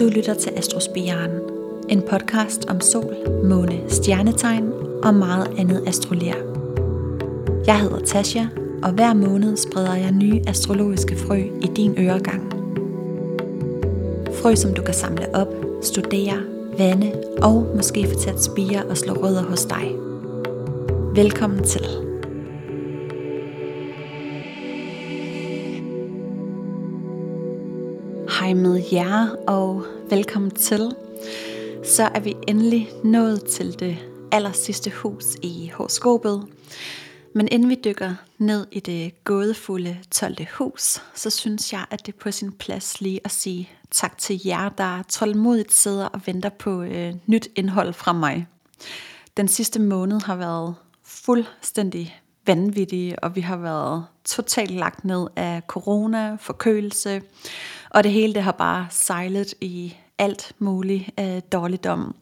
Du lytter til Astrospiren, en podcast om sol, måne, stjernetegn og meget andet astrolær. Jeg hedder Tasha, og hver måned spreder jeg nye astrologiske frø i din øregang. Frø, som du kan samle op, studere, vande og måske få til at spire og slå rødder hos dig. Velkommen til. Hej med jer, og velkommen til. Så er vi endelig nået til det aller sidste hus i horoskopet. Men inden vi dykker ned i det gådefulde 12. hus, så synes jeg, at det er på sin plads lige at sige tak til jer, der tålmodigt sidder og venter på øh, nyt indhold fra mig. Den sidste måned har været fuldstændig vanvittig, og vi har været totalt lagt ned af corona, forkølelse, og det hele det har bare sejlet i alt muligt øh, dårligdom.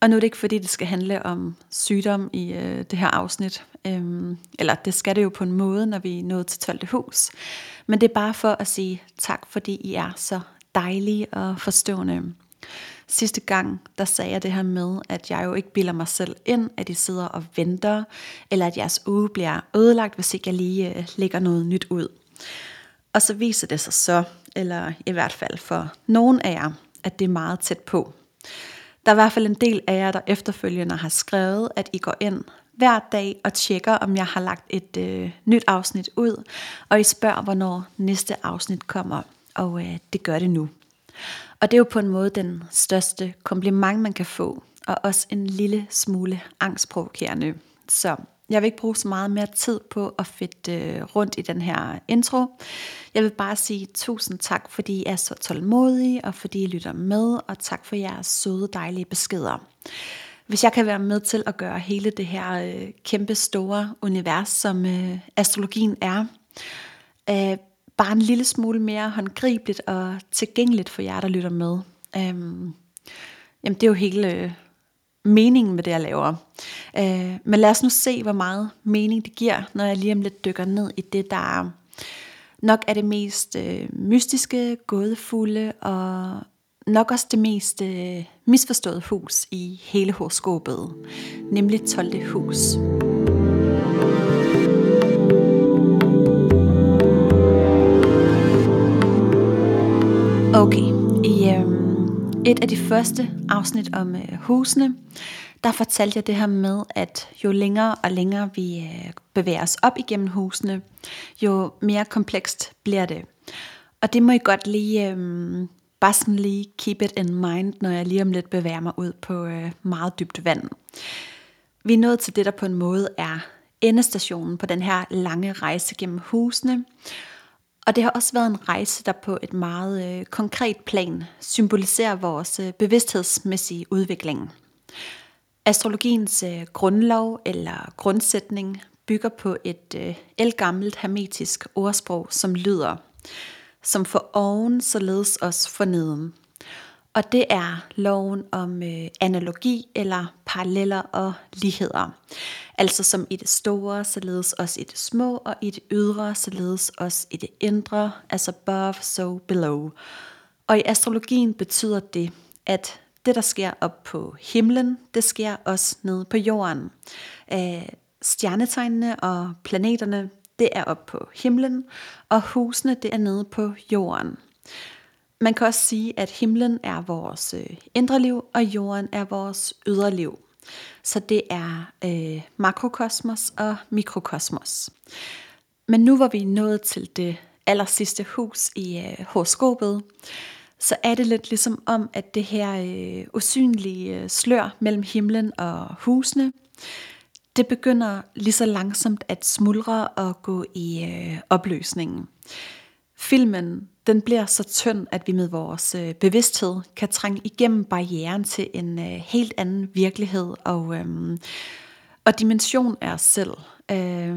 Og nu er det ikke fordi, det skal handle om sygdom i øh, det her afsnit. Øhm, eller det skal det jo på en måde, når vi er nået til 12. hus. Men det er bare for at sige tak, fordi I er så dejlige og forstående. Sidste gang, der sagde jeg det her med, at jeg jo ikke bilder mig selv ind, at I sidder og venter, eller at jeres uge bliver ødelagt, hvis ikke jeg lige øh, lægger noget nyt ud. Og så viser det sig så, eller i hvert fald for nogen af jer, at det er meget tæt på. Der er i hvert fald en del af jer, der efterfølgende har skrevet, at I går ind hver dag og tjekker, om jeg har lagt et øh, nyt afsnit ud, og I spørger, hvornår næste afsnit kommer, og øh, det gør det nu. Og det er jo på en måde den største kompliment, man kan få, og også en lille smule angstprovokerende. Så jeg vil ikke bruge så meget mere tid på at fedte øh, rundt i den her intro. Jeg vil bare sige tusind tak, fordi I er så tålmodige, og fordi I lytter med, og tak for jeres søde, dejlige beskeder. Hvis jeg kan være med til at gøre hele det her øh, kæmpe store univers, som øh, astrologien er, øh, bare en lille smule mere håndgribeligt og tilgængeligt for jer, der lytter med. Øh, jamen det er jo hele... Øh, Meningen med det, jeg laver. Øh, men lad os nu se, hvor meget mening det giver, når jeg lige om lidt dykker ned i det, der nok er det mest øh, mystiske, gådefulde og nok også det mest øh, misforståede hus i hele horoskopet, nemlig 12. hus. Et af de første afsnit om øh, husene, der fortalte jeg det her med, at jo længere og længere vi øh, bevæger os op igennem husene, jo mere komplekst bliver det. Og det må I godt lige, øh, bare sådan lige keep it in mind, når jeg lige om lidt bevæger mig ud på øh, meget dybt vand. Vi er nået til det, der på en måde er endestationen på den her lange rejse gennem husene. Og det har også været en rejse, der på et meget øh, konkret plan symboliserer vores øh, bevidsthedsmæssige udvikling. Astrologiens øh, grundlov eller grundsætning bygger på et øh, elgammelt hermetisk ordsprog, som lyder, som for oven, således os for neden. Og det er loven om øh, analogi eller paralleller og ligheder. Altså som i det store, således også i det små, og i det ydre, således også i det indre, altså above, so below. Og i astrologien betyder det, at det, der sker op på himlen, det sker også nede på jorden. Øh, stjernetegnene og planeterne, det er op på himlen, og husene, det er nede på jorden. Man kan også sige, at himlen er vores øh, indre liv, og jorden er vores ydre liv. Så det er øh, makrokosmos og mikrokosmos. Men nu hvor vi er nået til det aller sidste hus i øh, horoskopet, så er det lidt ligesom om, at det her øh, usynlige øh, slør mellem himlen og husene, det begynder lige så langsomt at smuldre og gå i øh, opløsningen. Filmen den bliver så tynd, at vi med vores øh, bevidsthed kan trænge igennem barrieren til en øh, helt anden virkelighed og, øh, og dimension af os selv. Øh,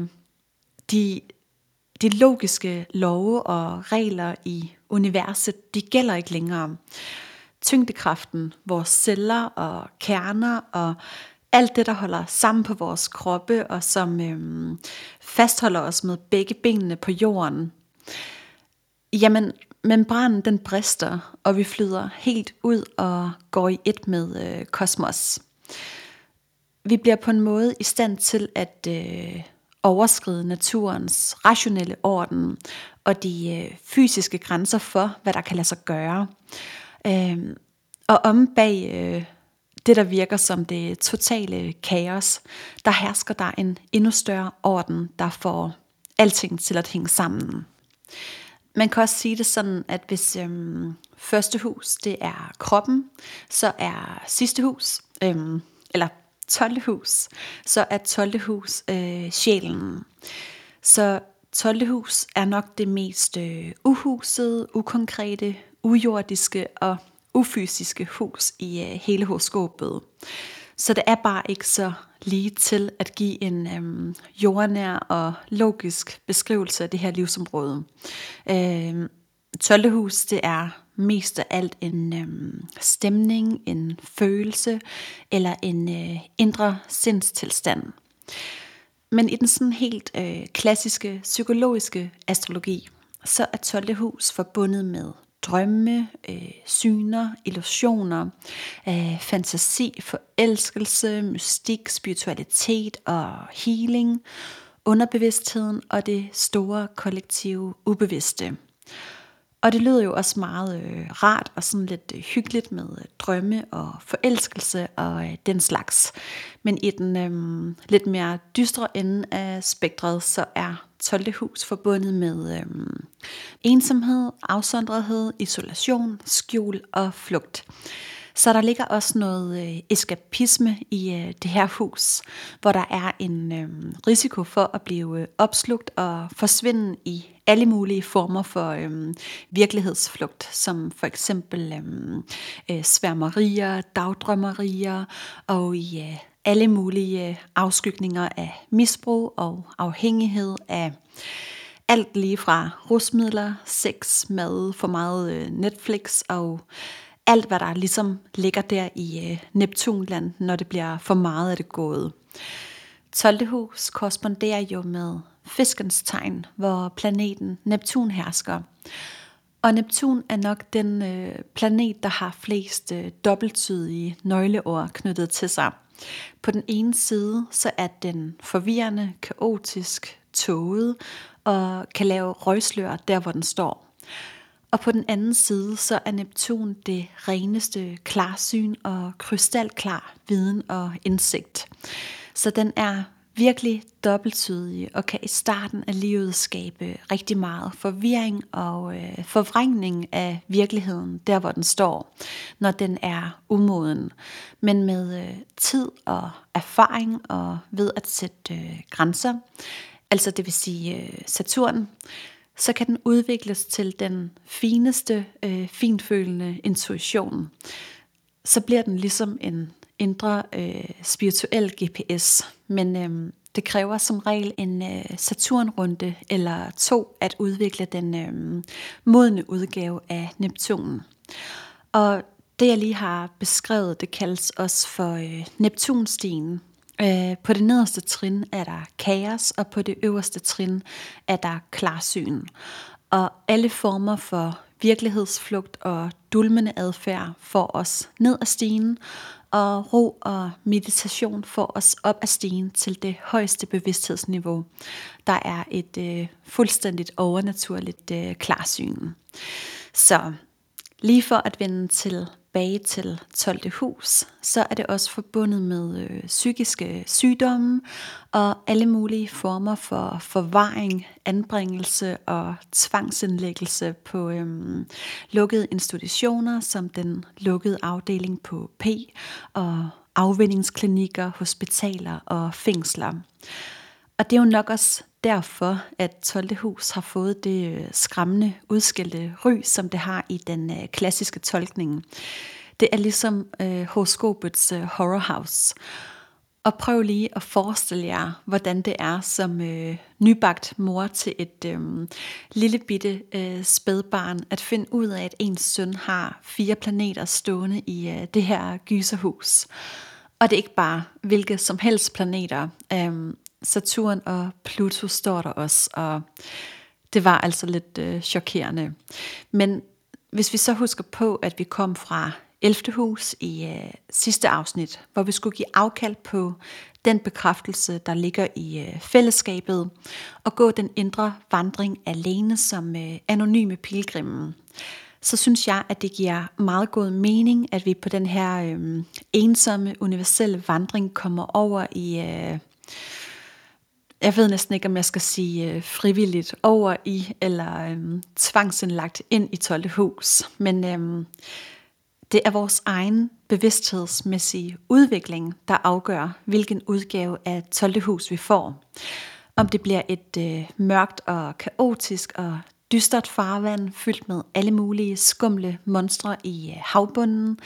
de, de logiske love og regler i universet, de gælder ikke længere. Tyngdekraften, vores celler og kerner og alt det, der holder sammen på vores kroppe og som øh, fastholder os med begge benene på jorden, Jamen, membranen den brister, og vi flyder helt ud og går i et med øh, kosmos. Vi bliver på en måde i stand til at øh, overskride naturens rationelle orden og de øh, fysiske grænser for, hvad der kan lade sig gøre. Øh, og om bag øh, det, der virker som det totale kaos, der hersker der en endnu større orden, der får alting til at hænge sammen. Man kan også sige det sådan, at hvis øhm, første hus det er kroppen, så er sidste hus, øhm, eller 12. hus, så er 12. hus øh, sjælen. Så 12. hus er nok det mest øh, uhusede, ukonkrete, ujordiske og ufysiske hus i øh, hele horoskopet. Så det er bare ikke så lige til at give en øhm, jordnær og logisk beskrivelse af det her livsområde. Øhm, 12. hus, det er mest af alt en øhm, stemning, en følelse eller en øh, indre sindstilstand. Men i den sådan helt øh, klassiske psykologiske astrologi, så er 12. hus forbundet med drømme, øh, syner, illusioner, øh, fantasi, forelskelse, mystik, spiritualitet og healing, underbevidstheden og det store kollektive ubevidste. Og det lyder jo også meget øh, rart og sådan lidt øh, hyggeligt med øh, drømme og forelskelse og øh, den slags. Men i den øh, lidt mere dystre ende af spektret, så er 12. hus forbundet med øhm, ensomhed, afsondrethed, isolation, skjul og flugt. Så der ligger også noget øh, eskapisme i øh, det her hus, hvor der er en øh, risiko for at blive øh, opslugt og forsvinde i alle mulige former for øh, virkelighedsflugt, som for eksempel øhm, øh, sværmerier, dagdrømmerier og i øh, alle mulige øh, afskygninger af misbrug og afhængighed af alt lige fra rusmidler, sex, mad, for meget øh, Netflix og alt, hvad der ligesom ligger der i øh, Neptunland, når det bliver for meget af det gået. 12. hus korresponderer jo med fiskens tegn, hvor planeten Neptun hersker. Og Neptun er nok den øh, planet, der har flest øh, dobbelttydige nøgleord knyttet til sig. På den ene side, så er den forvirrende, kaotisk, tåget og kan lave røgslør der, hvor den står. Og på den anden side, så er Neptun det reneste klarsyn og krystalklar viden og indsigt. Så den er virkelig dobbelttydige og kan i starten af livet skabe rigtig meget forvirring og øh, forvrængning af virkeligheden, der hvor den står, når den er umoden. Men med øh, tid og erfaring og ved at sætte øh, grænser, altså det vil sige øh, Saturn, så kan den udvikles til den fineste, øh, finfølende intuition. Så bliver den ligesom en indre øh, spirituel GPS, men øh, det kræver som regel en øh, Saturnrunde eller to at udvikle den øh, modne udgave af Neptunen. Og det jeg lige har beskrevet, det kaldes også for øh, Neptunstien. Øh, på det nederste trin er der kaos, og på det øverste trin er der klarsyn. Og alle former for virkelighedsflugt og dulmende adfærd får os ned ad stigen, og ro og meditation får os op ad stigen til det højeste bevidsthedsniveau. Der er et øh, fuldstændigt overnaturligt øh, klarsyn. Så lige for at vende til tilbage til 12. hus, så er det også forbundet med øh, psykiske sygdomme og alle mulige former for forvaring, anbringelse og tvangsindlæggelse på øhm, lukkede institutioner, som den lukkede afdeling på P og afvindingsklinikker, hospitaler og fængsler. Og det er jo nok også derfor, at 12. hus har fået det øh, skræmmende, udskældte ry, som det har i den øh, klassiske tolkning. Det er ligesom øh, horoskopets øh, horror house. Og prøv lige at forestille jer, hvordan det er som øh, nybagt mor til et øh, lille bitte øh, spædbarn, at finde ud af, at ens søn har fire planeter stående i øh, det her gyserhus. Og det er ikke bare hvilke som helst planeter. Øh, Saturn og Pluto står der også, og det var altså lidt øh, chokerende. Men hvis vi så husker på, at vi kom fra 11. hus i øh, sidste afsnit, hvor vi skulle give afkald på den bekræftelse, der ligger i øh, fællesskabet, og gå den indre vandring alene som øh, anonyme pilgrimen, så synes jeg, at det giver meget god mening, at vi på den her øh, ensomme, universelle vandring kommer over i... Øh, jeg ved næsten ikke, om jeg skal sige øh, frivilligt over i, eller øh, tvangsindlagt ind i 12. hus. Men øh, det er vores egen bevidsthedsmæssige udvikling, der afgør, hvilken udgave af 12. hus vi får. Om det bliver et øh, mørkt og kaotisk og dystert farvand fyldt med alle mulige skumle monstre i øh, havbunden,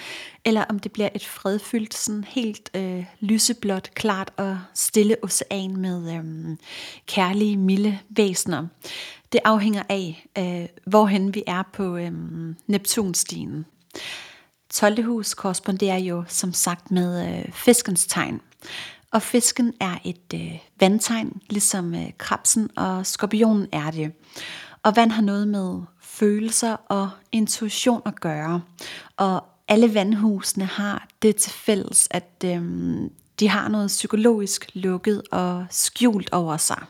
eller om det bliver et fredfyldt, sådan helt øh, lyseblåt, klart og stille ocean med øh, kærlige, milde væsener. Det afhænger af, øh, hvorhen vi er på øh, Neptunstien. 12. hus korresponderer jo som sagt med øh, fiskens tegn. Og fisken er et øh, vandtegn, ligesom øh, krabsen og skorpionen er det. Og vand har noget med følelser og intuition at gøre. Og alle vandhusene har det til fælles, at øhm, de har noget psykologisk lukket og skjult over sig.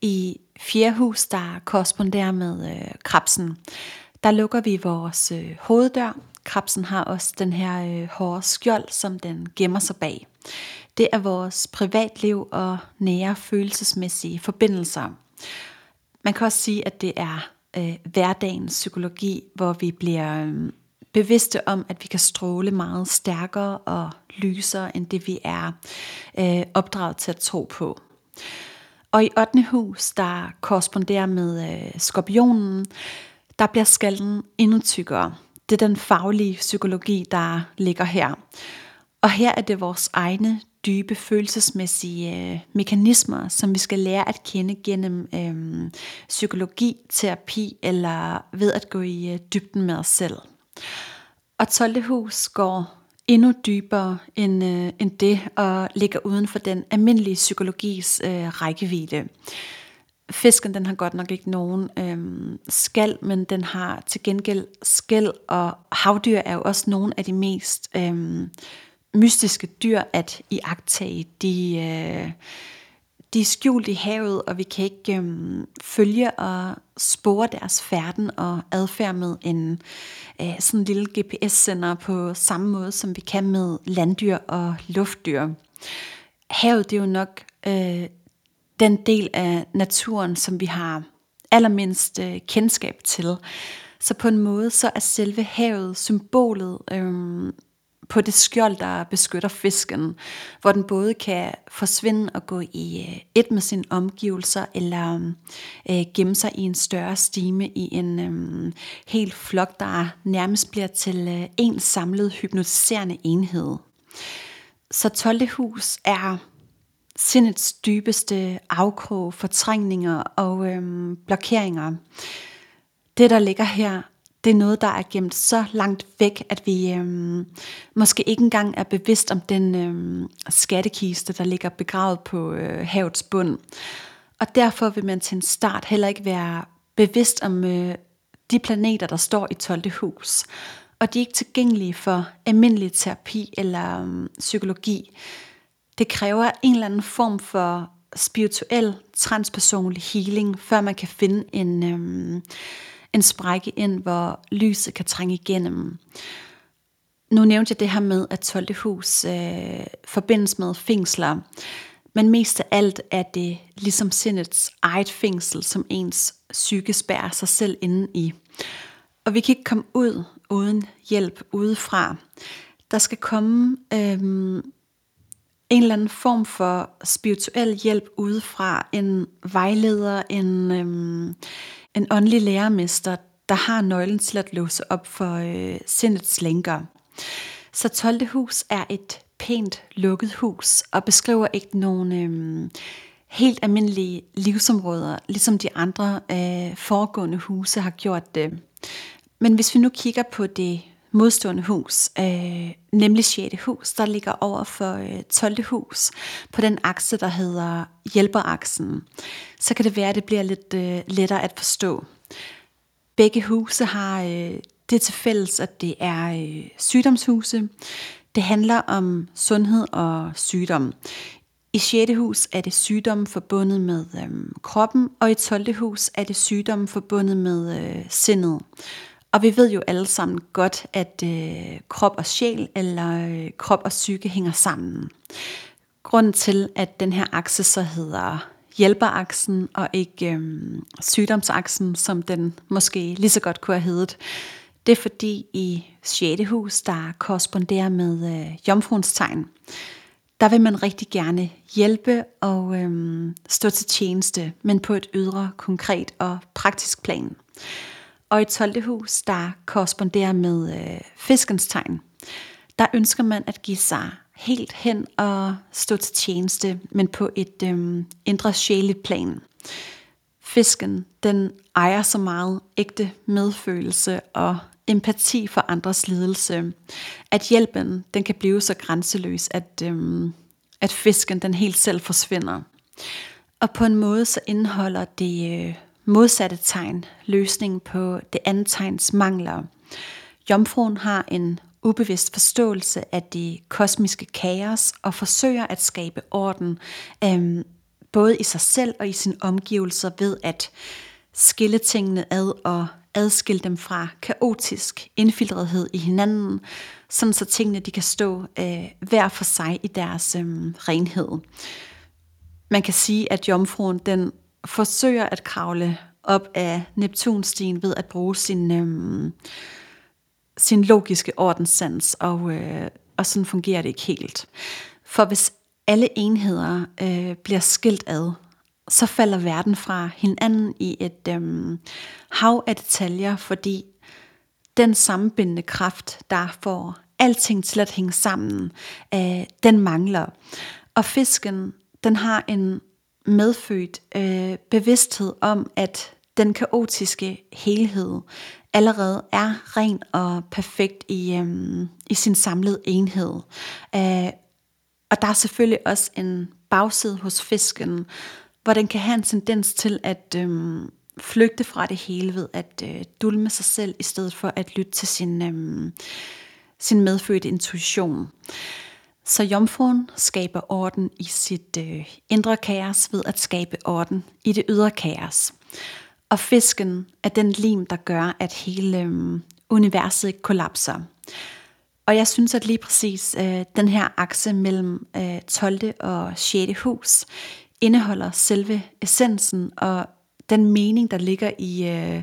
I fjerde hus, der korresponderer med øh, krabsen, der lukker vi vores øh, hoveddør, Krabsen har også den her øh, hårde skjold, som den gemmer sig bag. Det er vores privatliv og nære følelsesmæssige forbindelser. Man kan også sige, at det er øh, hverdagens psykologi, hvor vi bliver øh, bevidste om, at vi kan stråle meget stærkere og lysere, end det vi er øh, opdraget til at tro på. Og i 8. hus, der korresponderer med øh, skorpionen, der bliver skallen endnu tykkere. Det er den faglige psykologi, der ligger her. Og her er det vores egne dybe følelsesmæssige øh, mekanismer, som vi skal lære at kende gennem øh, psykologi, terapi eller ved at gå i øh, dybden med os selv. Og 12. hus går endnu dybere end, øh, end det og ligger uden for den almindelige psykologis øh, rækkevidde. Fisken den har godt nok ikke nogen øhm, skal, men den har til gengæld skæld, og havdyr er jo også nogle af de mest øhm, mystiske dyr at iagtage. De, øh, de er skjult i havet, og vi kan ikke øh, følge og spore deres færden og adfærd med en øh, sådan en lille GPS-sender på samme måde, som vi kan med landdyr og luftdyr. Havet det er jo nok øh, den del af naturen, som vi har allermindst øh, kendskab til. Så på en måde, så er selve havet symbolet øh, på det skjold, der beskytter fisken, hvor den både kan forsvinde og gå i øh, et med sine omgivelser, eller øh, gemme sig i en større stime i en øh, helt flok, der nærmest bliver til øh, en samlet hypnotiserende enhed. Så 12. hus er sindets dybeste afkrog, fortrængninger og øh, blokeringer. Det, der ligger her, det er noget, der er gemt så langt væk, at vi øhm, måske ikke engang er bevidst om den øhm, skattekiste, der ligger begravet på øh, havets bund. Og derfor vil man til en start heller ikke være bevidst om øh, de planeter, der står i 12. hus. Og de er ikke tilgængelige for almindelig terapi eller øhm, psykologi. Det kræver en eller anden form for spirituel, transpersonlig healing, før man kan finde en, øhm, en sprække ind, hvor lyset kan trænge igennem. Nu nævnte jeg det her med, at 12. hus øh, forbindes med fængsler, men mest af alt er det ligesom sindets eget fængsel, som ens psyke spærer sig selv inde i. Og vi kan ikke komme ud uden hjælp udefra. Der skal komme øhm, en eller anden form for spirituel hjælp udefra, en vejleder, en, øhm, en åndelig lærermester, der har nøglen til at låse op for øh, sindets lænker. Så 12. hus er et pænt lukket hus og beskriver ikke nogen øh, helt almindelige livsområder, ligesom de andre øh, foregående huse har gjort det. Men hvis vi nu kigger på det modstående hus, øh, nemlig 6. hus, der ligger over for øh, 12. hus, på den akse, der hedder hjælperaksen, så kan det være, at det bliver lidt øh, lettere at forstå. Begge huse har øh, det til fælles, at det er øh, sygdomshuse. Det handler om sundhed og sygdom. I 6. hus er det sygdom forbundet med øh, kroppen, og i 12. hus er det sygdom forbundet med øh, sindet. Og vi ved jo alle sammen godt, at øh, krop og sjæl eller øh, krop og psyke hænger sammen. Grunden til, at den her akse så hedder hjælperaksen og ikke øh, sygdomsaksen, som den måske lige så godt kunne have heddet, det er fordi i 6. hus, der korresponderer med øh, jomfruens tegn, der vil man rigtig gerne hjælpe og øh, stå til tjeneste, men på et ydre, konkret og praktisk plan. Og i 12. hus, der korresponderer med øh, fiskens tegn, der ønsker man at give sig helt hen og stå til tjeneste, men på et øh, indre sjæligt plan. Fisken, den ejer så meget ægte medfølelse og empati for andres lidelse, at hjælpen den kan blive så grænseløs, at, øh, at fisken den helt selv forsvinder. Og på en måde så indeholder det øh, modsatte tegn løsningen på det andet tegns mangler. Jomfruen har en ubevidst forståelse af det kosmiske kaos og forsøger at skabe orden, øhm, både i sig selv og i sine omgivelser ved at skille tingene ad og adskille dem fra kaotisk indfiltrethed i hinanden, sådan så tingene de kan stå øh, hver for sig i deres øh, renhed. Man kan sige, at jomfruen den forsøger at kravle op af Neptunstien ved at bruge sin, øh, sin logiske ordenssans, og, øh, og sådan fungerer det ikke helt. For hvis alle enheder øh, bliver skilt ad, så falder verden fra hinanden i et øh, hav af detaljer, fordi den sammenbindende kraft, der får alting til at hænge sammen, øh, den mangler. Og fisken, den har en medfødt øh, bevidsthed om, at den kaotiske helhed allerede er ren og perfekt i, øh, i sin samlede enhed. Øh, og der er selvfølgelig også en bagside hos fisken, hvor den kan have en tendens til at øh, flygte fra det hele ved at øh, dulme sig selv, i stedet for at lytte til sin, øh, sin medfødte intuition. Så jomfruen skaber orden i sit øh, indre kaos ved at skabe orden i det ydre kaos. Og fisken er den lim, der gør, at hele øh, universet ikke kollapser. Og jeg synes, at lige præcis øh, den her akse mellem øh, 12. og 6. hus indeholder selve essensen og den mening, der ligger i, øh,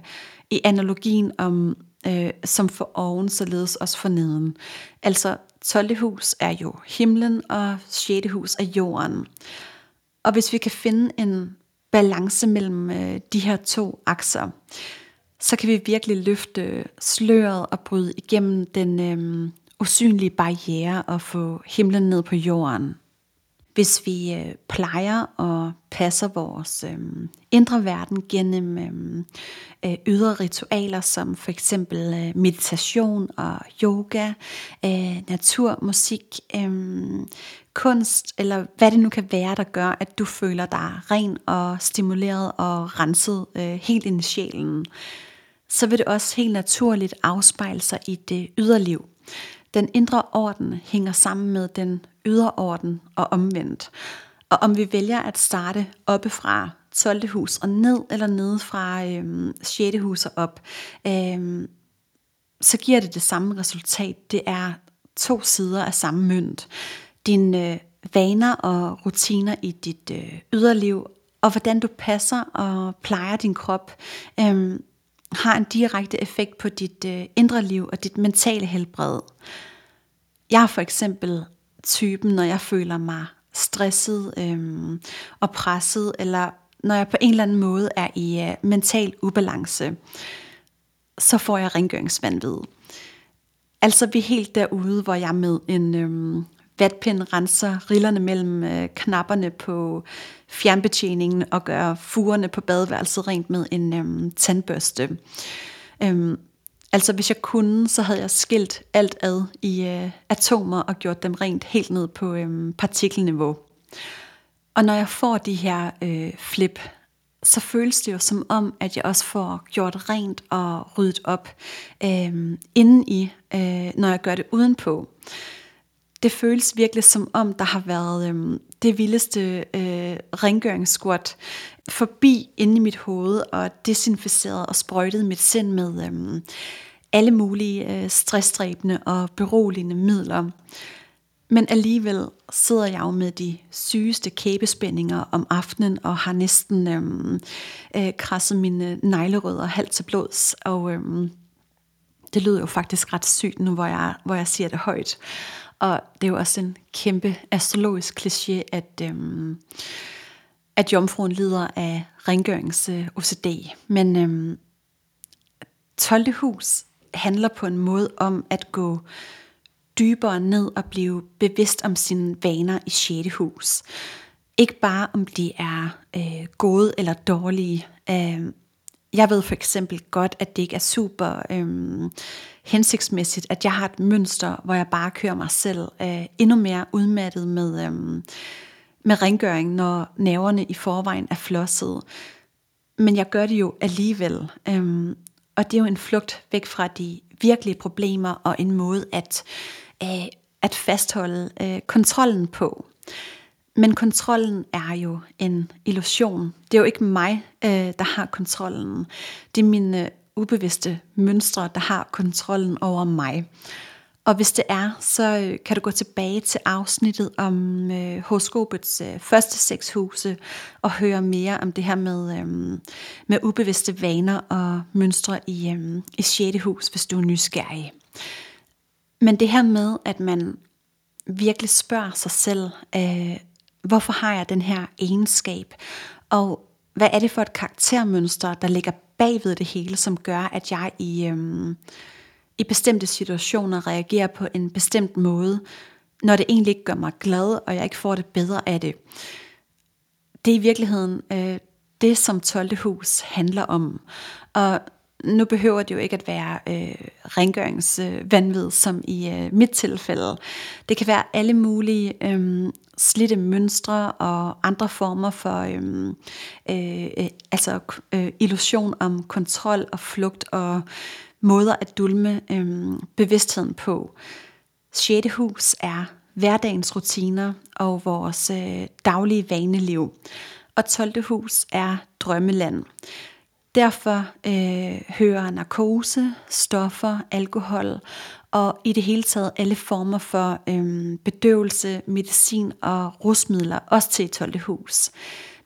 i analogien om øh, som for oven, således også for neden. Altså 12. hus er jo himlen, og 6. hus er jorden. Og hvis vi kan finde en balance mellem øh, de her to akser, så kan vi virkelig løfte sløret og bryde igennem den øh, usynlige barriere og få himlen ned på jorden. Hvis vi øh, plejer og passer vores øh, indre verden gennem øh, øh, ydre ritualer som for eksempel øh, meditation og yoga, øh, natur, musik, øh, kunst eller hvad det nu kan være, der gør, at du føler dig ren og stimuleret og renset øh, helt ind i sjælen, så vil det også helt naturligt afspejle sig i det ydre liv. Den indre orden hænger sammen med den ydre orden og omvendt. Og om vi vælger at starte oppe fra 12. hus og ned, eller nede fra øh, 6. hus og op, øh, så giver det det samme resultat. Det er to sider af samme mønt. Dine øh, vaner og rutiner i dit øh, yderliv, og hvordan du passer og plejer din krop, øh, har en direkte effekt på dit øh, indre liv og dit mentale helbred. Jeg har for eksempel typen, når jeg føler mig stresset øhm, og presset, eller når jeg på en eller anden måde er i øh, mental ubalance, så får jeg rengøringsvandvid. Altså vi er helt derude, hvor jeg med en øhm, vatpind renser rillerne mellem øh, knapperne på fjernbetjeningen og gør fugerne på badeværelset rent med en øhm, tandbørste. Øhm, Altså hvis jeg kunne, så havde jeg skilt alt ad i øh, atomer og gjort dem rent helt ned på øh, partikelniveau. Og når jeg får de her øh, flip, så føles det jo som om, at jeg også får gjort rent og ryddet op øh, inden i, øh, når jeg gør det udenpå. Det føles virkelig som om, der har været øh, det vildeste øh, rengøringssquat forbi inde i mit hoved og desinficeret og sprøjtet mit sind med øh, alle mulige øh, stressdræbende og beroligende midler. Men alligevel sidder jeg jo med de sygeste kæbespændinger om aftenen og har næsten øhm, øh, krasset mine neglerødder halvt til blods. Og øhm, det lyder jo faktisk ret sygt nu, hvor jeg, hvor jeg siger det højt. Og det er jo også en kæmpe astrologisk kliché, at, øhm, at jomfruen lider af rengørings-OCD. Øh, Men øhm, 12. hus handler på en måde om at gå dybere ned og blive bevidst om sine vaner i 6. hus. Ikke bare om de er øh, gode eller dårlige. Øh, jeg ved for eksempel godt, at det ikke er super øhm, hensigtsmæssigt, at jeg har et mønster, hvor jeg bare kører mig selv øh, endnu mere udmattet med, øhm, med rengøring, når nerverne i forvejen er flosset. Men jeg gør det jo alligevel. Øhm, og det er jo en flugt væk fra de virkelige problemer og en måde at øh, at fastholde øh, kontrollen på. Men kontrollen er jo en illusion. Det er jo ikke mig, øh, der har kontrollen. Det er mine ubevidste mønstre, der har kontrollen over mig. Og hvis det er, så øh, kan du gå tilbage til afsnittet om øh, horoskopets øh, første seks huse og høre mere om det her med, øh, med ubevidste vaner og mønstre i, øh, i 6. hus, hvis du er nysgerrig. Men det her med, at man virkelig spørger sig selv, øh, hvorfor har jeg den her egenskab? Og hvad er det for et karaktermønster, der ligger bagved det hele, som gør, at jeg i, øhm, i bestemte situationer reagerer på en bestemt måde, når det egentlig ikke gør mig glad, og jeg ikke får det bedre af det. Det er i virkeligheden øh, det, som 12. hus handler om. Og nu behøver det jo ikke at være øh, rengøringsvanvid, øh, som i øh, mit tilfælde. Det kan være alle mulige øh, slitte mønstre og andre former for øhm, øh, øh, altså øh, illusion om kontrol og flugt og måder at dulme øh, bevidstheden på. 6. hus er hverdagens rutiner og vores øh, daglige vaneliv. Og 12. hus er drømmeland. Derfor øh, hører narkose, stoffer, alkohol og i det hele taget alle former for øh, bedøvelse, medicin og rusmidler også til 12. hus.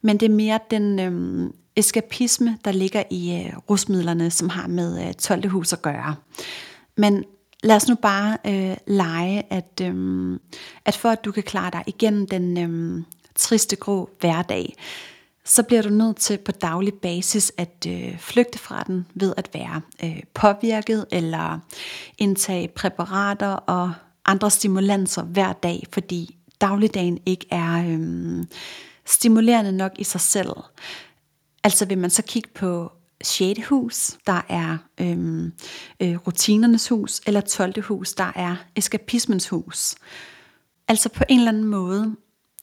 Men det er mere den øh, eskapisme, der ligger i øh, rusmidlerne, som har med øh, 12. hus at gøre. Men lad os nu bare øh, lege, at, øh, at for at du kan klare dig igennem den øh, triste grå hverdag, så bliver du nødt til på daglig basis at øh, flygte fra den ved at være øh, påvirket eller indtage præparater og andre stimulanser hver dag, fordi dagligdagen ikke er øh, stimulerende nok i sig selv. Altså vil man så kigge på 6. hus, der er øh, øh, rutinernes hus, eller 12. hus, der er eskapismens hus. Altså på en eller anden måde,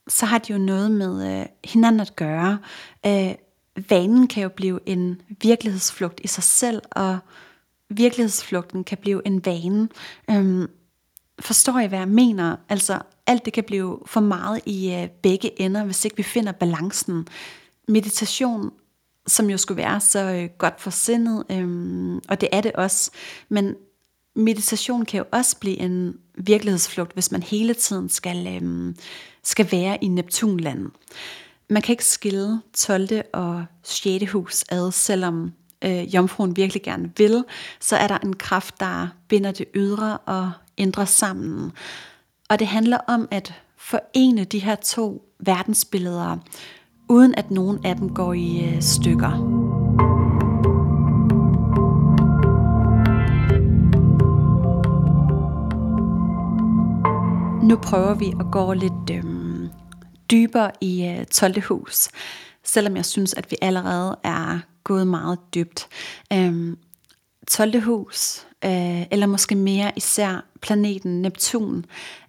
så har de jo noget med øh, hinanden at gøre. Øh, vanen kan jo blive en virkelighedsflugt i sig selv, og virkelighedsflugten kan blive en vane. Øh, forstår I, hvad jeg mener? Altså, alt det kan blive for meget i øh, begge ender, hvis ikke vi finder balancen. Meditation, som jo skulle være så øh, godt for sindet, øh, og det er det også, men meditation kan jo også blive en virkelighedsflugt, hvis man hele tiden skal, øh, skal være i Neptunlanden. Man kan ikke skille 12. og 6. hus ad, selvom øh, jomfruen virkelig gerne vil, så er der en kraft, der binder det ydre og ændrer sammen. Og det handler om at forene de her to verdensbilleder, uden at nogen af dem går i øh, stykker. Nu prøver vi at gå lidt øhm, dybere i øh, 12. hus, selvom jeg synes, at vi allerede er gået meget dybt. Øhm, 12. hus øh, eller måske mere især planeten Neptun,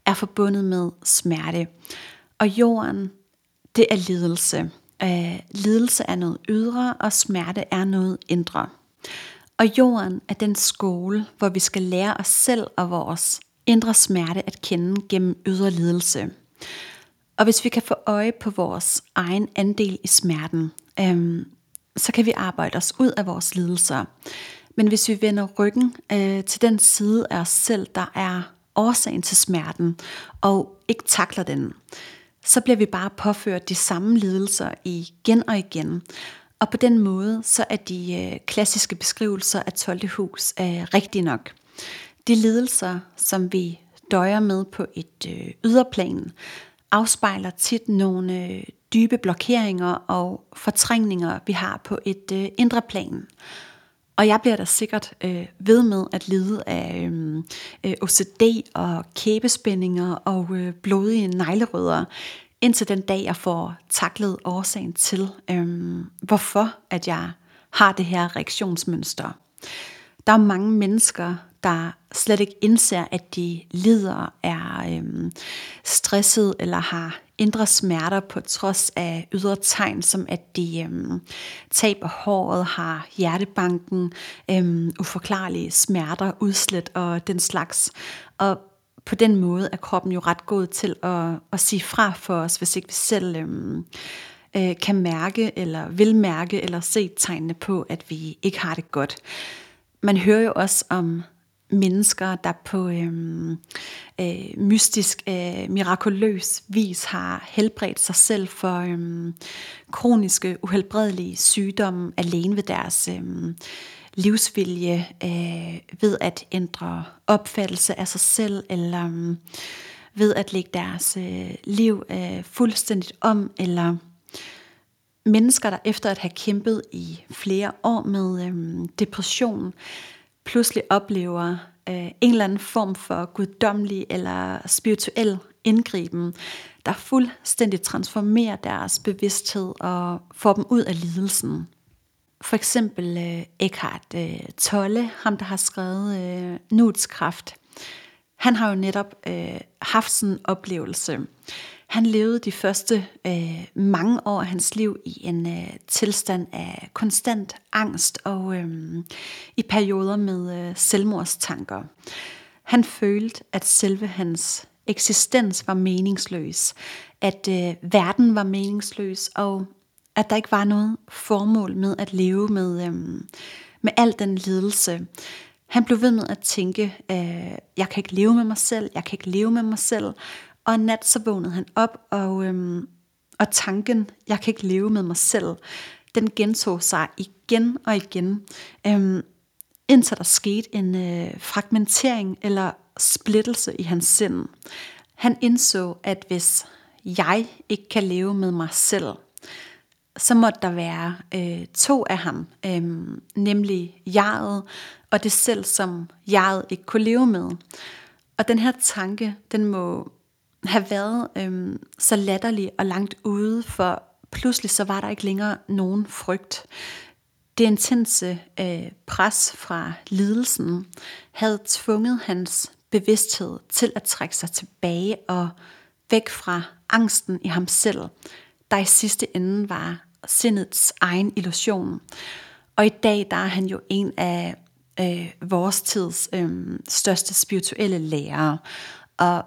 er forbundet med smerte. Og jorden, det er lidelse. Øh, lidelse er noget ydre, og smerte er noget indre. Og jorden er den skole, hvor vi skal lære os selv og vores indre smerte at kende gennem ydre lidelse. Og hvis vi kan få øje på vores egen andel i smerten, øhm, så kan vi arbejde os ud af vores lidelser. Men hvis vi vender ryggen øh, til den side af os selv, der er årsagen til smerten, og ikke takler den, så bliver vi bare påført de samme lidelser igen og igen. Og på den måde, så er de øh, klassiske beskrivelser af 12. hus øh, rigtige nok. De lidelser, som vi døjer med på et øh, yderplan, afspejler tit nogle øh, dybe blokeringer og fortrængninger, vi har på et øh, indre plan. Og jeg bliver da sikkert øh, ved med at lide af øh, øh OCD og kæbespændinger og øh, blodige neglerødder, indtil den dag jeg får taklet årsagen til, øh, hvorfor at jeg har det her reaktionsmønster. Der er mange mennesker, der slet ikke indser, at de lider, er øhm, stresset eller har indre smerter på trods af ydre tegn, som at de øhm, taber håret, har hjertebanken, øhm, uforklarlige smerter, udslet og den slags. Og på den måde er kroppen jo ret god til at, at sige fra for os, hvis ikke vi selv øhm, øh, kan mærke, eller vil mærke, eller se tegnene på, at vi ikke har det godt. Man hører jo også om mennesker, der på øhm, øh, mystisk, øh, mirakuløs vis har helbredt sig selv for øhm, kroniske, uhelbredelige sygdomme alene ved deres øhm, livsvilje, øh, ved at ændre opfattelse af sig selv, eller øh, ved at lægge deres øh, liv øh, fuldstændigt om, eller mennesker, der efter at have kæmpet i flere år med øh, depression, pludselig oplever øh, en eller anden form for guddommelig eller spirituel indgriben, der fuldstændig transformerer deres bevidsthed og får dem ud af lidelsen. For eksempel øh, Eckhart øh, Tolle, ham der har skrevet øh, Nuts kraft, han har jo netop øh, haft sådan en oplevelse. Han levede de første øh, mange år af hans liv i en øh, tilstand af konstant angst og øh, i perioder med øh, selvmordstanker. Han følte, at selve hans eksistens var meningsløs, at øh, verden var meningsløs, og at der ikke var noget formål med at leve med, øh, med al den lidelse. Han blev ved med at tænke, øh, jeg kan ikke leve med mig selv, jeg kan ikke leve med mig selv, og en nat så vågnede han op, og, øhm, og tanken, jeg kan ikke leve med mig selv, den gentog sig igen og igen, øhm, indtil der skete en øh, fragmentering eller splittelse i hans sind. Han indså, at hvis jeg ikke kan leve med mig selv, så måtte der være øh, to af ham, øh, nemlig jeget og det selv, som jeget ikke kunne leve med. Og den her tanke, den må have været øhm, så latterlig og langt ude, for pludselig så var der ikke længere nogen frygt. Det intense øh, pres fra lidelsen havde tvunget hans bevidsthed til at trække sig tilbage og væk fra angsten i ham selv, der i sidste ende var sindets egen illusion. Og i dag der er han jo en af øh, vores tids øh, største spirituelle lærere. Og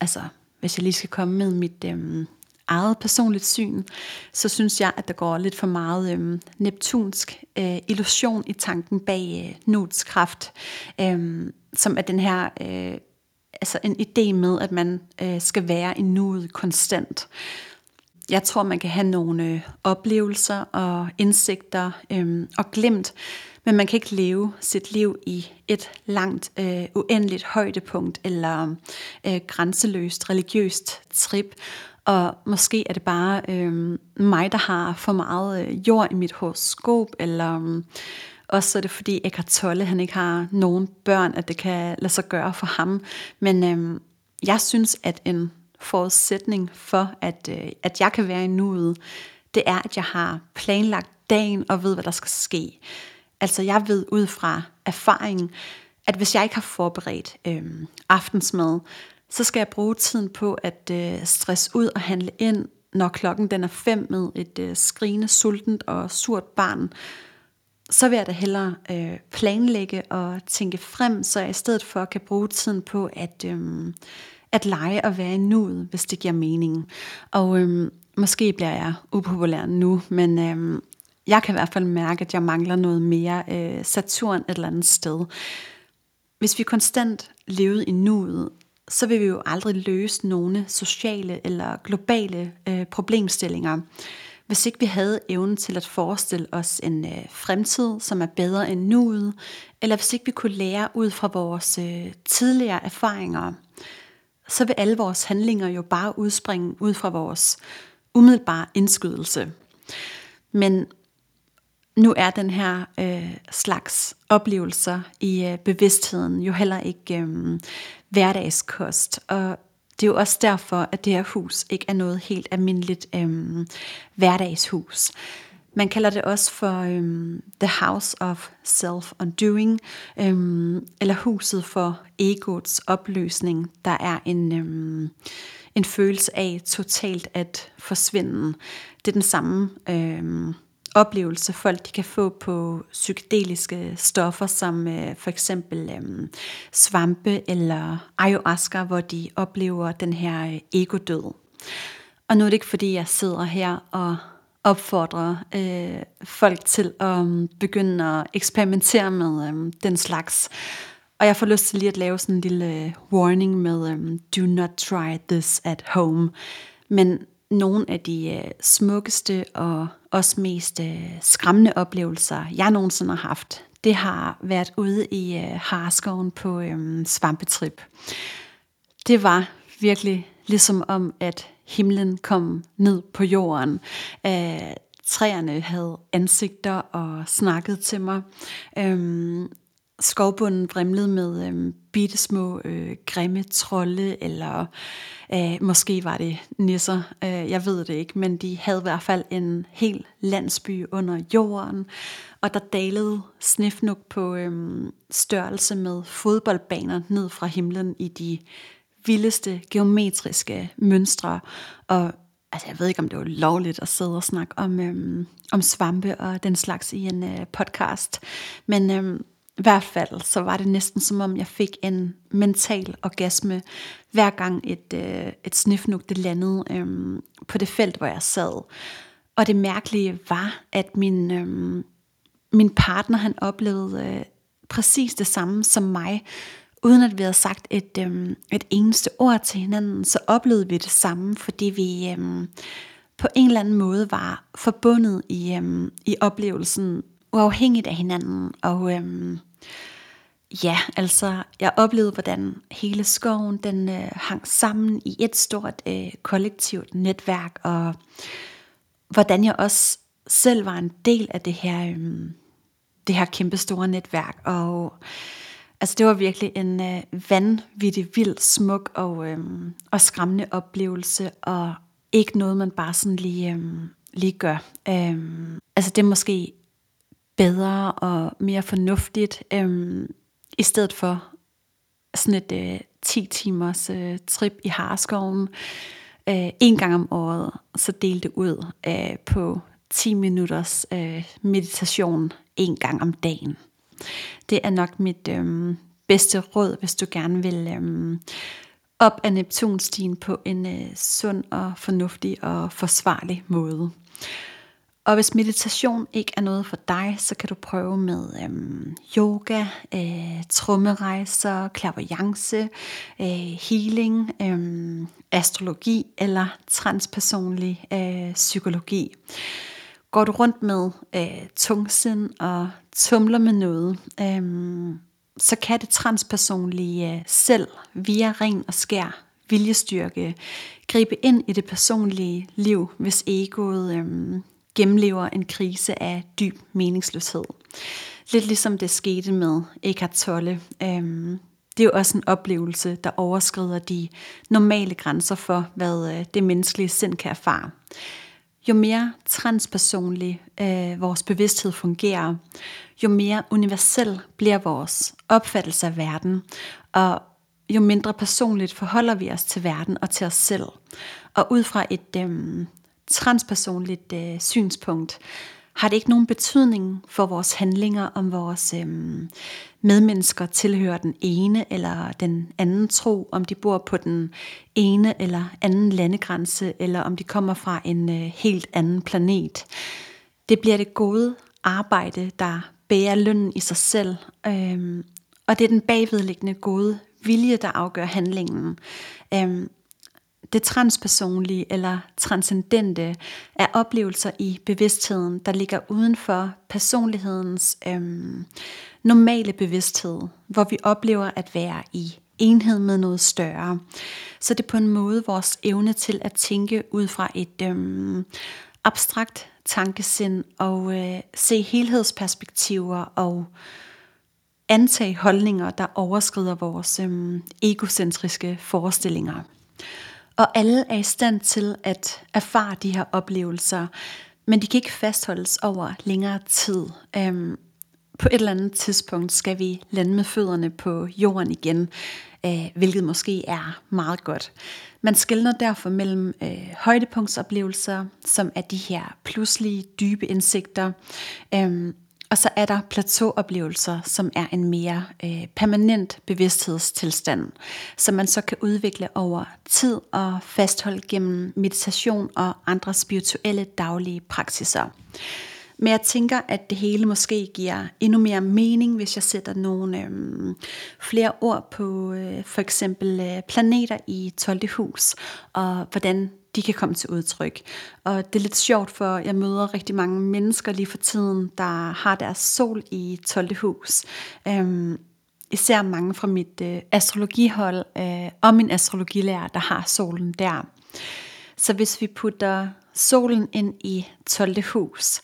altså, hvis jeg lige skal komme med mit øhm, eget personligt syn, så synes jeg, at der går lidt for meget øhm, neptunsk øh, illusion i tanken bag øh, nuets kraft, øh, som er den her øh, altså en idé med, at man øh, skal være i nuet konstant. Jeg tror, man kan have nogle øh, oplevelser og indsigter øh, og glemt, men man kan ikke leve sit liv i et langt, øh, uendeligt højdepunkt eller øh, grænseløst religiøst trip. Og måske er det bare øh, mig, der har for meget øh, jord i mit horoskop, eller øh, også er det fordi Eckhart Tolle, han ikke har nogen børn, at det kan lade sig gøre for ham. Men øh, jeg synes, at en forudsætning for, at, øh, at jeg kan være i nuet, det er, at jeg har planlagt dagen og ved, hvad der skal ske. Altså jeg ved ud fra erfaringen, at hvis jeg ikke har forberedt øh, aftensmad, så skal jeg bruge tiden på at øh, stresse ud og handle ind, når klokken den er fem med et øh, skrigende, sultent og surt barn, så vil jeg da hellere øh, planlægge og tænke frem, så jeg i stedet for kan bruge tiden på at, øh, at lege og være i nuet, hvis det giver mening. Og øh, måske bliver jeg upopulær nu, men øh, jeg kan i hvert fald mærke, at jeg mangler noget mere øh, Saturn et eller andet sted. Hvis vi konstant levede i nuet, så vil vi jo aldrig løse nogle sociale eller globale øh, problemstillinger. Hvis ikke vi havde evnen til at forestille os en øh, fremtid, som er bedre end nuet, eller hvis ikke vi kunne lære ud fra vores øh, tidligere erfaringer, så vil alle vores handlinger jo bare udspringe ud fra vores umiddelbare indskydelse. Men nu er den her øh, slags oplevelser i øh, bevidstheden jo heller ikke øh, hverdagskost. Og det er jo også derfor, at det her hus ikke er noget helt almindeligt øh, hverdagshus. Man kalder det også for øhm, The House of Self-Undoing, øhm, eller huset for egoets opløsning. Der er en, øhm, en følelse af totalt at forsvinde. Det er den samme øhm, oplevelse, folk de kan få på psykedeliske stoffer, som øh, for eksempel øh, svampe eller ayahuasca, hvor de oplever den her øh, ego-død. Og nu er det ikke fordi, jeg sidder her og opfordrer øh, folk til at øhm, begynde at eksperimentere med øh, den slags. Og jeg får lyst til lige at lave sådan en lille øh, warning med, øh, do not try this at home. Men nogle af de øh, smukkeste og også mest øh, skræmmende oplevelser, jeg nogensinde har haft, det har været ude i øh, Harskoven på øh, svampetrip. Det var virkelig ligesom om, at himlen kom ned på jorden. Øh, træerne havde ansigter og snakkede til mig. Øh, skovbunden vrimlede med øh, bitte små øh, grimme trolde, eller øh, måske var det nisser, øh, jeg ved det ikke, men de havde i hvert fald en hel landsby under jorden, og der dalede snifnuk på øh, størrelse med fodboldbaner ned fra himlen i de vildeste geometriske mønstre, og altså jeg ved ikke, om det var lovligt at sidde og snakke om, øhm, om svampe og den slags i en øh, podcast, men øhm, i hvert fald så var det næsten som om jeg fik en mental orgasme, hver gang et, øh, et snifnuk det landede øh, på det felt, hvor jeg sad. Og det mærkelige var, at min, øh, min partner han oplevede øh, præcis det samme som mig, uden at vi havde sagt et, øh, et eneste ord til hinanden, så oplevede vi det samme, fordi vi øh, på en eller anden måde var forbundet i, øh, i oplevelsen uafhængigt af hinanden. Og øh, ja, altså jeg oplevede, hvordan hele skoven den øh, hang sammen i et stort øh, kollektivt netværk, og hvordan jeg også selv var en del af det her, øh, det her kæmpe store netværk. Og altså det var virkelig en øh, vanvittig, vild, smuk og, øh, og skræmmende oplevelse, og ikke noget, man bare sådan lige, øh, lige gør. Øh, altså det er måske bedre og mere fornuftigt, øhm, i stedet for sådan et øh, 10 timers øh, trip i Harskoven øh, en gang om året, så delte det ud øh, på 10 minutters øh, meditation en gang om dagen. Det er nok mit øh, bedste råd, hvis du gerne vil øh, op af Neptunstien på en øh, sund og fornuftig og forsvarlig måde. Og hvis meditation ikke er noget for dig, så kan du prøve med øhm, yoga, øh, trummerejser, klaverjance, øh, healing, øh, astrologi eller transpersonlig øh, psykologi. Går du rundt med øh, tungsind og tumler med noget, øh, så kan det transpersonlige øh, selv via ring og skær viljestyrke gribe ind i det personlige liv, hvis egoet øh, gennemlever en krise af dyb meningsløshed. Lidt ligesom det skete med Eckhart Tolle. Øhm, det er jo også en oplevelse, der overskrider de normale grænser for, hvad øh, det menneskelige sind kan erfare. jo mere transpersonlig øh, vores bevidsthed fungerer, jo mere universel bliver vores opfattelse af verden, og jo mindre personligt forholder vi os til verden og til os selv. Og ud fra et øh, transpersonligt øh, synspunkt, har det ikke nogen betydning for vores handlinger, om vores øhm, medmennesker tilhører den ene eller den anden tro, om de bor på den ene eller anden landegrænse, eller om de kommer fra en øh, helt anden planet. Det bliver det gode arbejde, der bærer lønnen i sig selv, øhm, og det er den bagvedliggende gode vilje, der afgør handlingen. Øhm, det transpersonlige eller transcendente er oplevelser i bevidstheden, der ligger uden for personlighedens øhm, normale bevidsthed, hvor vi oplever at være i enhed med noget større. Så det er på en måde vores evne til at tænke ud fra et øhm, abstrakt tankesind og øh, se helhedsperspektiver og antage holdninger, der overskrider vores øhm, egocentriske forestillinger. Og alle er i stand til at erfare de her oplevelser, men de kan ikke fastholdes over længere tid. Øhm, på et eller andet tidspunkt skal vi lande med fødderne på jorden igen, øh, hvilket måske er meget godt. Man skældner derfor mellem øh, højdepunktsoplevelser, som er de her pludselige, dybe indsigter, øh, og så er der plateauoplevelser, som er en mere øh, permanent bevidsthedstilstand, som man så kan udvikle over tid og fastholde gennem meditation og andre spirituelle daglige praksiser. Men jeg tænker, at det hele måske giver endnu mere mening, hvis jeg sætter nogle øh, flere ord på øh, for eksempel øh, planeter i 12. hus, og hvordan de kan komme til udtryk. Og det er lidt sjovt, for jeg møder rigtig mange mennesker lige for tiden, der har deres sol i 12. hus. Øhm, især mange fra mit øh, astrologihold øh, og min astrologilærer, der har solen der. Så hvis vi putter solen ind i 12. hus,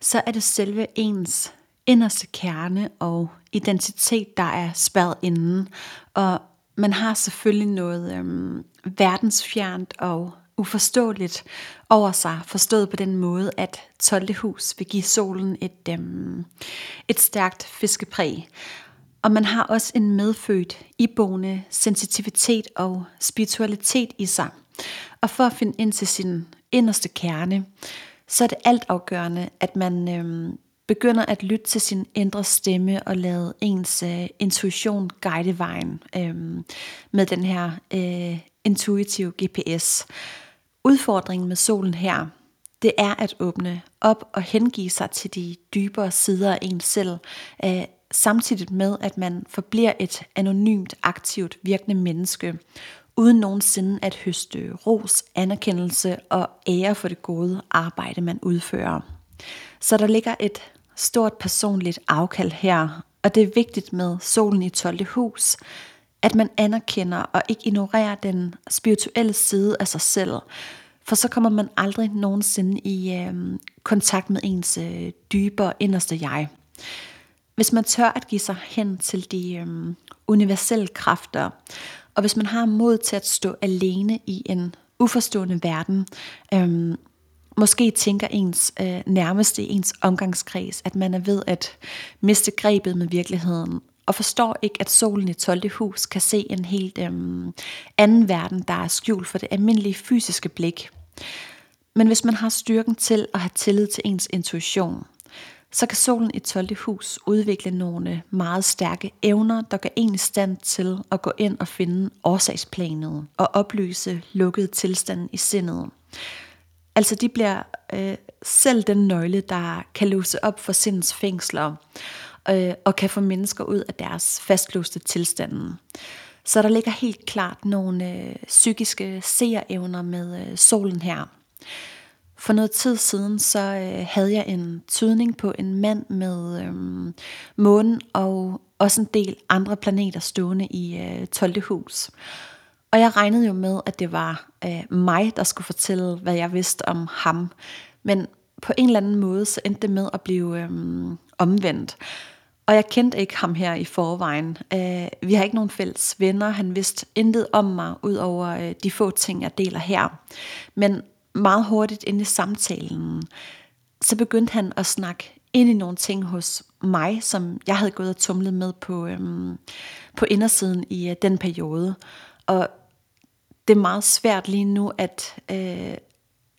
så er det selve ens inderste kerne og identitet, der er spærret inden. Og man har selvfølgelig noget øhm, verdensfjernt og uforståeligt over sig, forstået på den måde, at 12. hus vil give solen et, øhm, et stærkt fiskepræg. Og man har også en medfødt, iboende sensitivitet og spiritualitet i sig. Og for at finde ind til sin inderste kerne, så er det altafgørende, at man øhm, begynder at lytte til sin indre stemme og lade ens øh, intuition guide vejen øhm, med den her øh, intuitive GPS. Udfordringen med solen her, det er at åbne op og hengive sig til de dybere sider af en selv, øh, samtidig med at man forbliver et anonymt, aktivt virkende menneske, uden nogensinde at høste ros, anerkendelse og ære for det gode arbejde, man udfører. Så der ligger et stort personligt afkald her, og det er vigtigt med solen i 12. hus, at man anerkender og ikke ignorerer den spirituelle side af sig selv, for så kommer man aldrig nogensinde i øh, kontakt med ens øh, dybere inderste jeg. Hvis man tør at give sig hen til de øh, universelle kræfter, og hvis man har mod til at stå alene i en uforstående verden, øh, måske tænker ens øh, nærmeste i ens omgangskreds, at man er ved at miste grebet med virkeligheden, og forstår ikke, at solen i 12. hus kan se en helt øhm, anden verden, der er skjult for det almindelige fysiske blik. Men hvis man har styrken til at have tillid til ens intuition, så kan solen i 12. hus udvikle nogle meget stærke evner, der gør en i stand til at gå ind og finde årsagsplanet og opløse lukkede tilstanden i sindet. Altså de bliver øh, selv den nøgle, der kan løse op for sindets fængsler øh, og kan få mennesker ud af deres fastlåste tilstanden. Så der ligger helt klart nogle øh, psykiske seerevner med øh, solen her. For noget tid siden, så øh, havde jeg en tydning på en mand med øh, månen og også en del andre planeter stående i øh, 12. hus. Og jeg regnede jo med, at det var øh, mig, der skulle fortælle, hvad jeg vidste om ham. Men på en eller anden måde, så endte det med at blive øh, omvendt. Og jeg kendte ikke ham her i forvejen. Øh, vi har ikke nogen fælles venner. Han vidste intet om mig, ud over øh, de få ting, jeg deler her. Men meget hurtigt inde i samtalen, så begyndte han at snakke ind i nogle ting hos mig, som jeg havde gået og tumlet med på, øhm, på indersiden i øh, den periode. Og det er meget svært lige nu at, øh,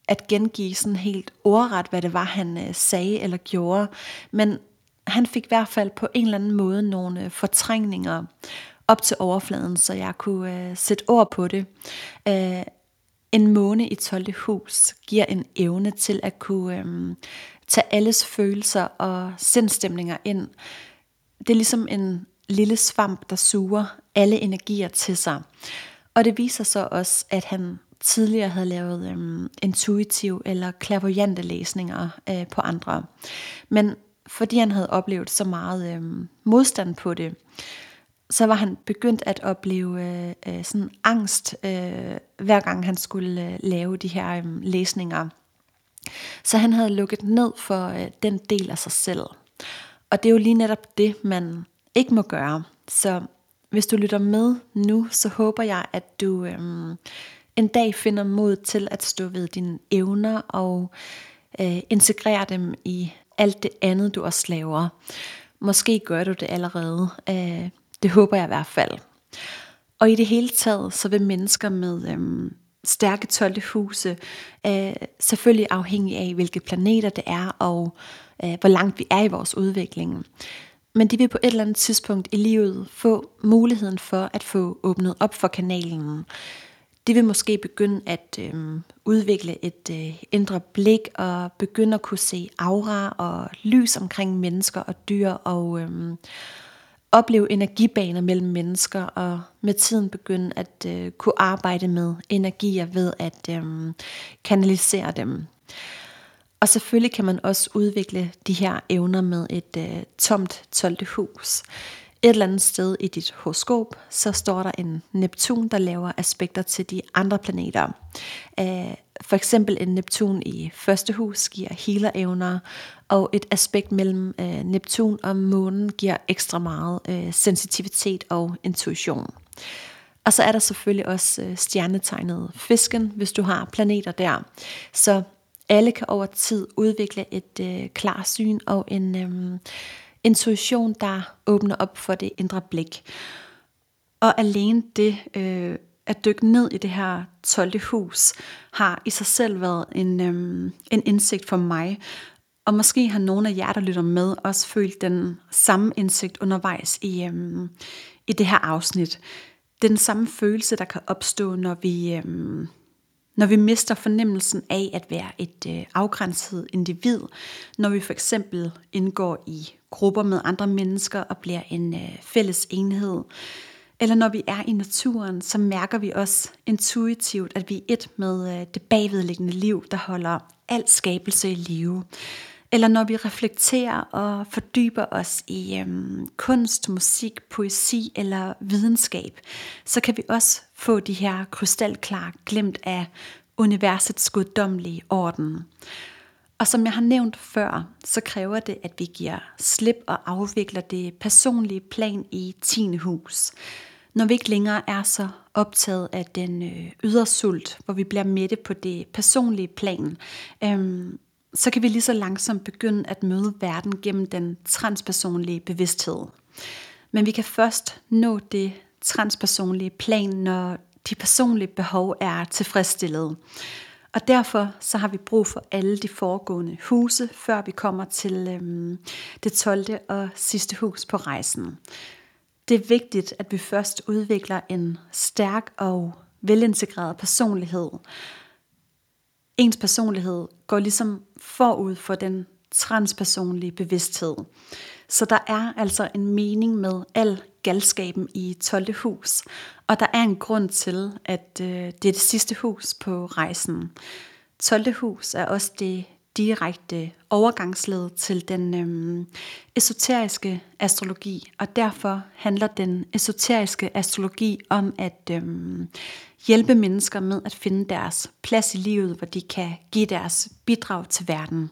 at gengive sådan helt ordret, hvad det var, han øh, sagde eller gjorde. Men han fik i hvert fald på en eller anden måde nogle øh, fortrængninger op til overfladen, så jeg kunne øh, sætte ord på det. Øh, en måne i 12. hus giver en evne til at kunne øh, tage alles følelser og sindstemninger ind. Det er ligesom en lille svamp, der suger alle energier til sig. Og det viser så også, at han tidligere havde lavet øh, intuitiv eller klavoyante læsninger øh, på andre. Men fordi han havde oplevet så meget øh, modstand på det, så var han begyndt at opleve øh, øh, sådan angst, øh, hver gang han skulle øh, lave de her øh, læsninger. Så han havde lukket ned for øh, den del af sig selv. Og det er jo lige netop det, man ikke må gøre. Så hvis du lytter med nu, så håber jeg, at du øh, en dag finder mod til at stå ved dine evner og øh, integrere dem i alt det andet, du også laver. Måske gør du det allerede. Øh, det håber jeg i hvert fald. Og i det hele taget, så vil mennesker med øhm, stærke 12. huse, øh, selvfølgelig afhængig af, hvilke planeter det er, og øh, hvor langt vi er i vores udvikling. Men de vil på et eller andet tidspunkt i livet få muligheden for at få åbnet op for kanalen. De vil måske begynde at øh, udvikle et øh, indre blik og begynde at kunne se aura og lys omkring mennesker og dyr og øh, opleve energibaner mellem mennesker og med tiden begynde at øh, kunne arbejde med energier ved at øh, kanalisere dem. Og selvfølgelig kan man også udvikle de her evner med et øh, tomt 12. hus. Et eller andet sted i dit horoskop, så står der en Neptun, der laver aspekter til de andre planeter. Øh, for eksempel en Neptun i første hus giver healer-evner, og et aspekt mellem øh, Neptun og månen giver ekstra meget øh, sensitivitet og intuition. Og så er der selvfølgelig også stjernetegnet fisken, hvis du har planeter der. Så alle kan over tid udvikle et øh, klarsyn og en øh, intuition, der åbner op for det indre blik. Og alene det øh, at dykke ned i det her 12. hus, har i sig selv været en, øh, en indsigt for mig. Og måske har nogle af jer, der lytter med, også følt den samme indsigt undervejs i, øh, i det her afsnit. Den samme følelse, der kan opstå, når vi, øh, når vi mister fornemmelsen af at være et øh, afgrænset individ, når vi for eksempel indgår i grupper med andre mennesker og bliver en øh, fælles enhed, eller når vi er i naturen, så mærker vi også intuitivt, at vi er et med øh, det bagvedliggende liv, der holder al skabelse i live. Eller når vi reflekterer og fordyber os i øhm, kunst, musik, poesi eller videnskab, så kan vi også få de her krystalklare glemt af universets guddommelige orden. Og som jeg har nævnt før, så kræver det, at vi giver slip og afvikler det personlige plan i 10. hus. Når vi ikke længere er så optaget af den ydersult, ydre sult, hvor vi bliver mætte på det personlige plan, øhm, så kan vi lige så langsomt begynde at møde verden gennem den transpersonlige bevidsthed. Men vi kan først nå det transpersonlige plan, når de personlige behov er tilfredsstillet. Og derfor så har vi brug for alle de foregående huse, før vi kommer til øhm, det 12. og sidste hus på rejsen. Det er vigtigt, at vi først udvikler en stærk og velintegreret personlighed. Ens personlighed går ligesom forud for den transpersonlige bevidsthed. Så der er altså en mening med al galskaben i 12. hus, og der er en grund til, at øh, det er det sidste hus på rejsen. 12. hus er også det direkte overgangsled til den øhm, esoteriske astrologi, og derfor handler den esoteriske astrologi om at øhm, hjælpe mennesker med at finde deres plads i livet, hvor de kan give deres bidrag til verden.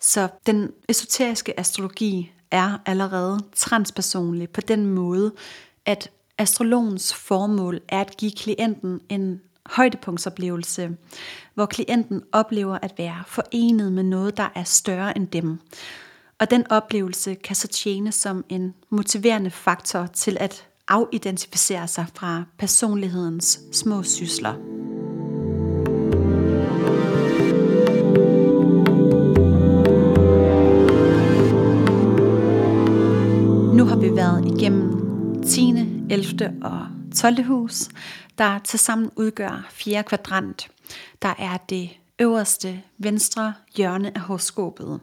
Så den esoteriske astrologi er allerede transpersonlig på den måde, at astrologens formål er at give klienten en højdepunktsoplevelse, hvor klienten oplever at være forenet med noget, der er større end dem. Og den oplevelse kan så tjene som en motiverende faktor til at afidentificere sig fra personlighedens små sysler. Gennem 10., 11. og 12. hus, der tilsammen udgør fjerde kvadrant. Der er det øverste venstre hjørne af horoskopet.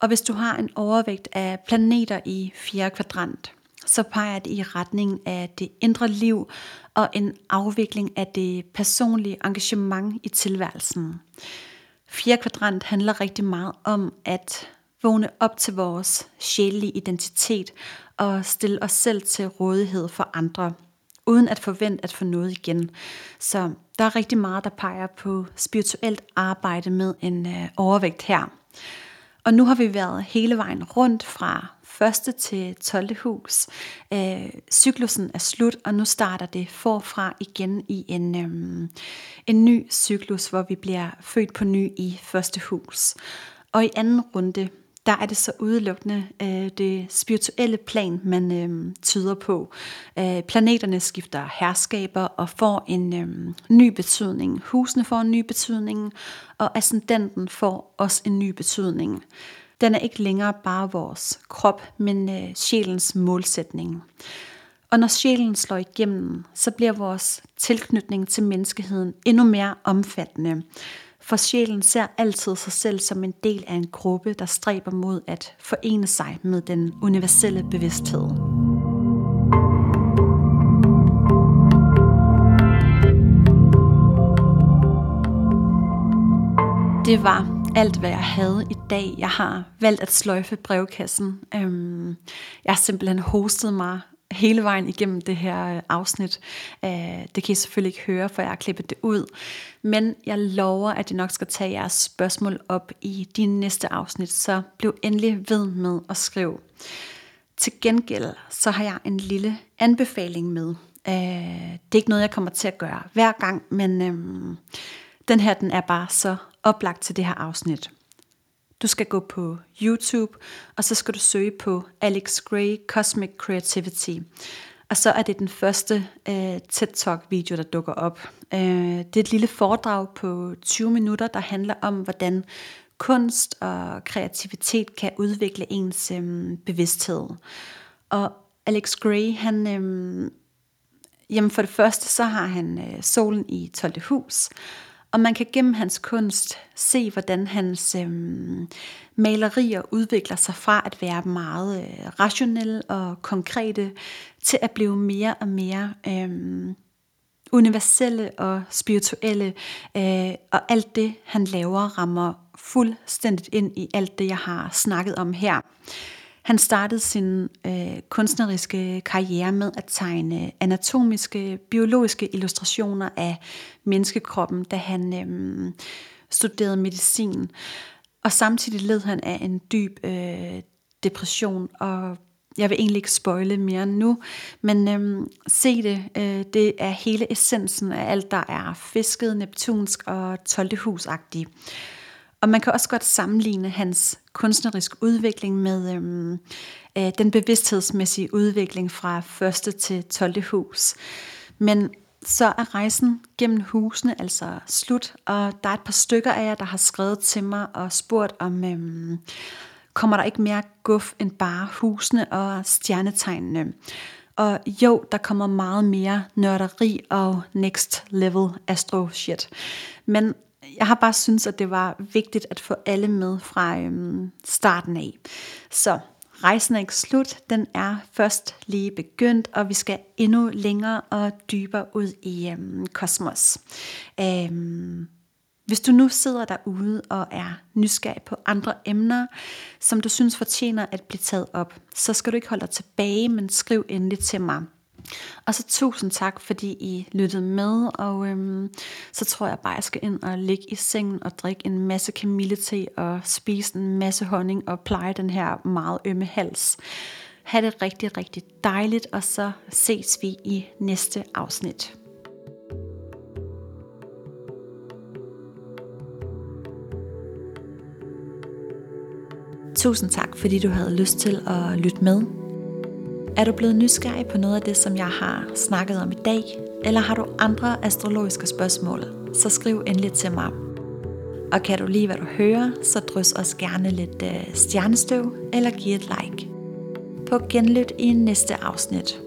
Og hvis du har en overvægt af planeter i fjerde kvadrant, så peger det i retning af det indre liv og en afvikling af det personlige engagement i tilværelsen. Fjerde kvadrant handler rigtig meget om at vågne op til vores sjælelige identitet og stille os selv til rådighed for andre, uden at forvente at få noget igen. Så der er rigtig meget, der peger på spirituelt arbejde med en øh, overvægt her. Og nu har vi været hele vejen rundt fra første til 12. hus. Øh, cyklusen er slut, og nu starter det forfra igen i en, øh, en ny cyklus, hvor vi bliver født på ny i første hus. Og i anden runde, der er det så udelukkende øh, det spirituelle plan, man øh, tyder på. Øh, planeterne skifter herskaber og får en øh, ny betydning. Husene får en ny betydning, og ascendenten får også en ny betydning. Den er ikke længere bare vores krop, men øh, sjælens målsætning. Og når sjælen slår igennem, så bliver vores tilknytning til menneskeheden endnu mere omfattende. For sjælen ser altid sig selv som en del af en gruppe, der stræber mod at forene sig med den universelle bevidsthed. Det var alt, hvad jeg havde i dag. Jeg har valgt at sløjfe brevkassen. Øhm, jeg har simpelthen hostet mig hele vejen igennem det her øh, afsnit. Øh, det kan I selvfølgelig ikke høre, for jeg har klippet det ud. Men jeg lover, at jeg nok skal tage jeres spørgsmål op i de næste afsnit, så bliv endelig ved med at skrive. Til gengæld så har jeg en lille anbefaling med. Øh, det er ikke noget, jeg kommer til at gøre hver gang, men øhm, den her den er bare så oplagt til det her afsnit. Du skal gå på YouTube, og så skal du søge på Alex Gray Cosmic Creativity. Og så er det den første øh, TED Talk video, der dukker op. Øh, det er et lille foredrag på 20 minutter, der handler om, hvordan kunst og kreativitet kan udvikle ens øh, bevidsthed. Og Alex Gray, han, Øh, jamen for det første, så har han øh, solen i 12. hus, og man kan gennem hans kunst se, hvordan hans øhm, malerier udvikler sig fra at være meget øh, rationelle og konkrete, til at blive mere og mere øhm, universelle og spirituelle. Øh, og alt det, han laver, rammer fuldstændigt ind i alt det, jeg har snakket om her. Han startede sin øh, kunstneriske karriere med at tegne anatomiske, biologiske illustrationer af menneskekroppen, da han øh, studerede medicin. Og samtidig led han af en dyb øh, depression, og jeg vil egentlig ikke spoile mere nu, men øh, se det, øh, det er hele essensen af alt, der er fisket, neptunsk og 12. Og man kan også godt sammenligne hans kunstnerisk udvikling med øhm, øh, den bevidsthedsmæssige udvikling fra første til 12. hus. Men så er rejsen gennem husene altså slut, og der er et par stykker af jer, der har skrevet til mig og spurgt om, øhm, kommer der ikke mere guf end bare husene og stjernetegnene? Og jo, der kommer meget mere nørderi og next level astro shit. Men jeg har bare synes, at det var vigtigt at få alle med fra øhm, starten af. Så rejsen er ikke slut, den er først lige begyndt, og vi skal endnu længere og dybere ud i øhm, kosmos. Øhm, hvis du nu sidder derude og er nysgerrig på andre emner, som du synes fortjener at blive taget op, så skal du ikke holde dig tilbage, men skriv endelig til mig. Og så tusind tak, fordi I lyttede med, og øhm, så tror jeg bare, jeg skal ind og ligge i sengen og drikke en masse kamillete og spise en masse honning og pleje den her meget ømme hals. Ha' det rigtig, rigtig dejligt, og så ses vi i næste afsnit. Tusind tak, fordi du havde lyst til at lytte med. Er du blevet nysgerrig på noget af det, som jeg har snakket om i dag, eller har du andre astrologiske spørgsmål, så skriv endelig til mig. Og kan du lide, hvad du hører, så drys os gerne lidt øh, stjernestøv eller giv et like. På genlyt i næste afsnit.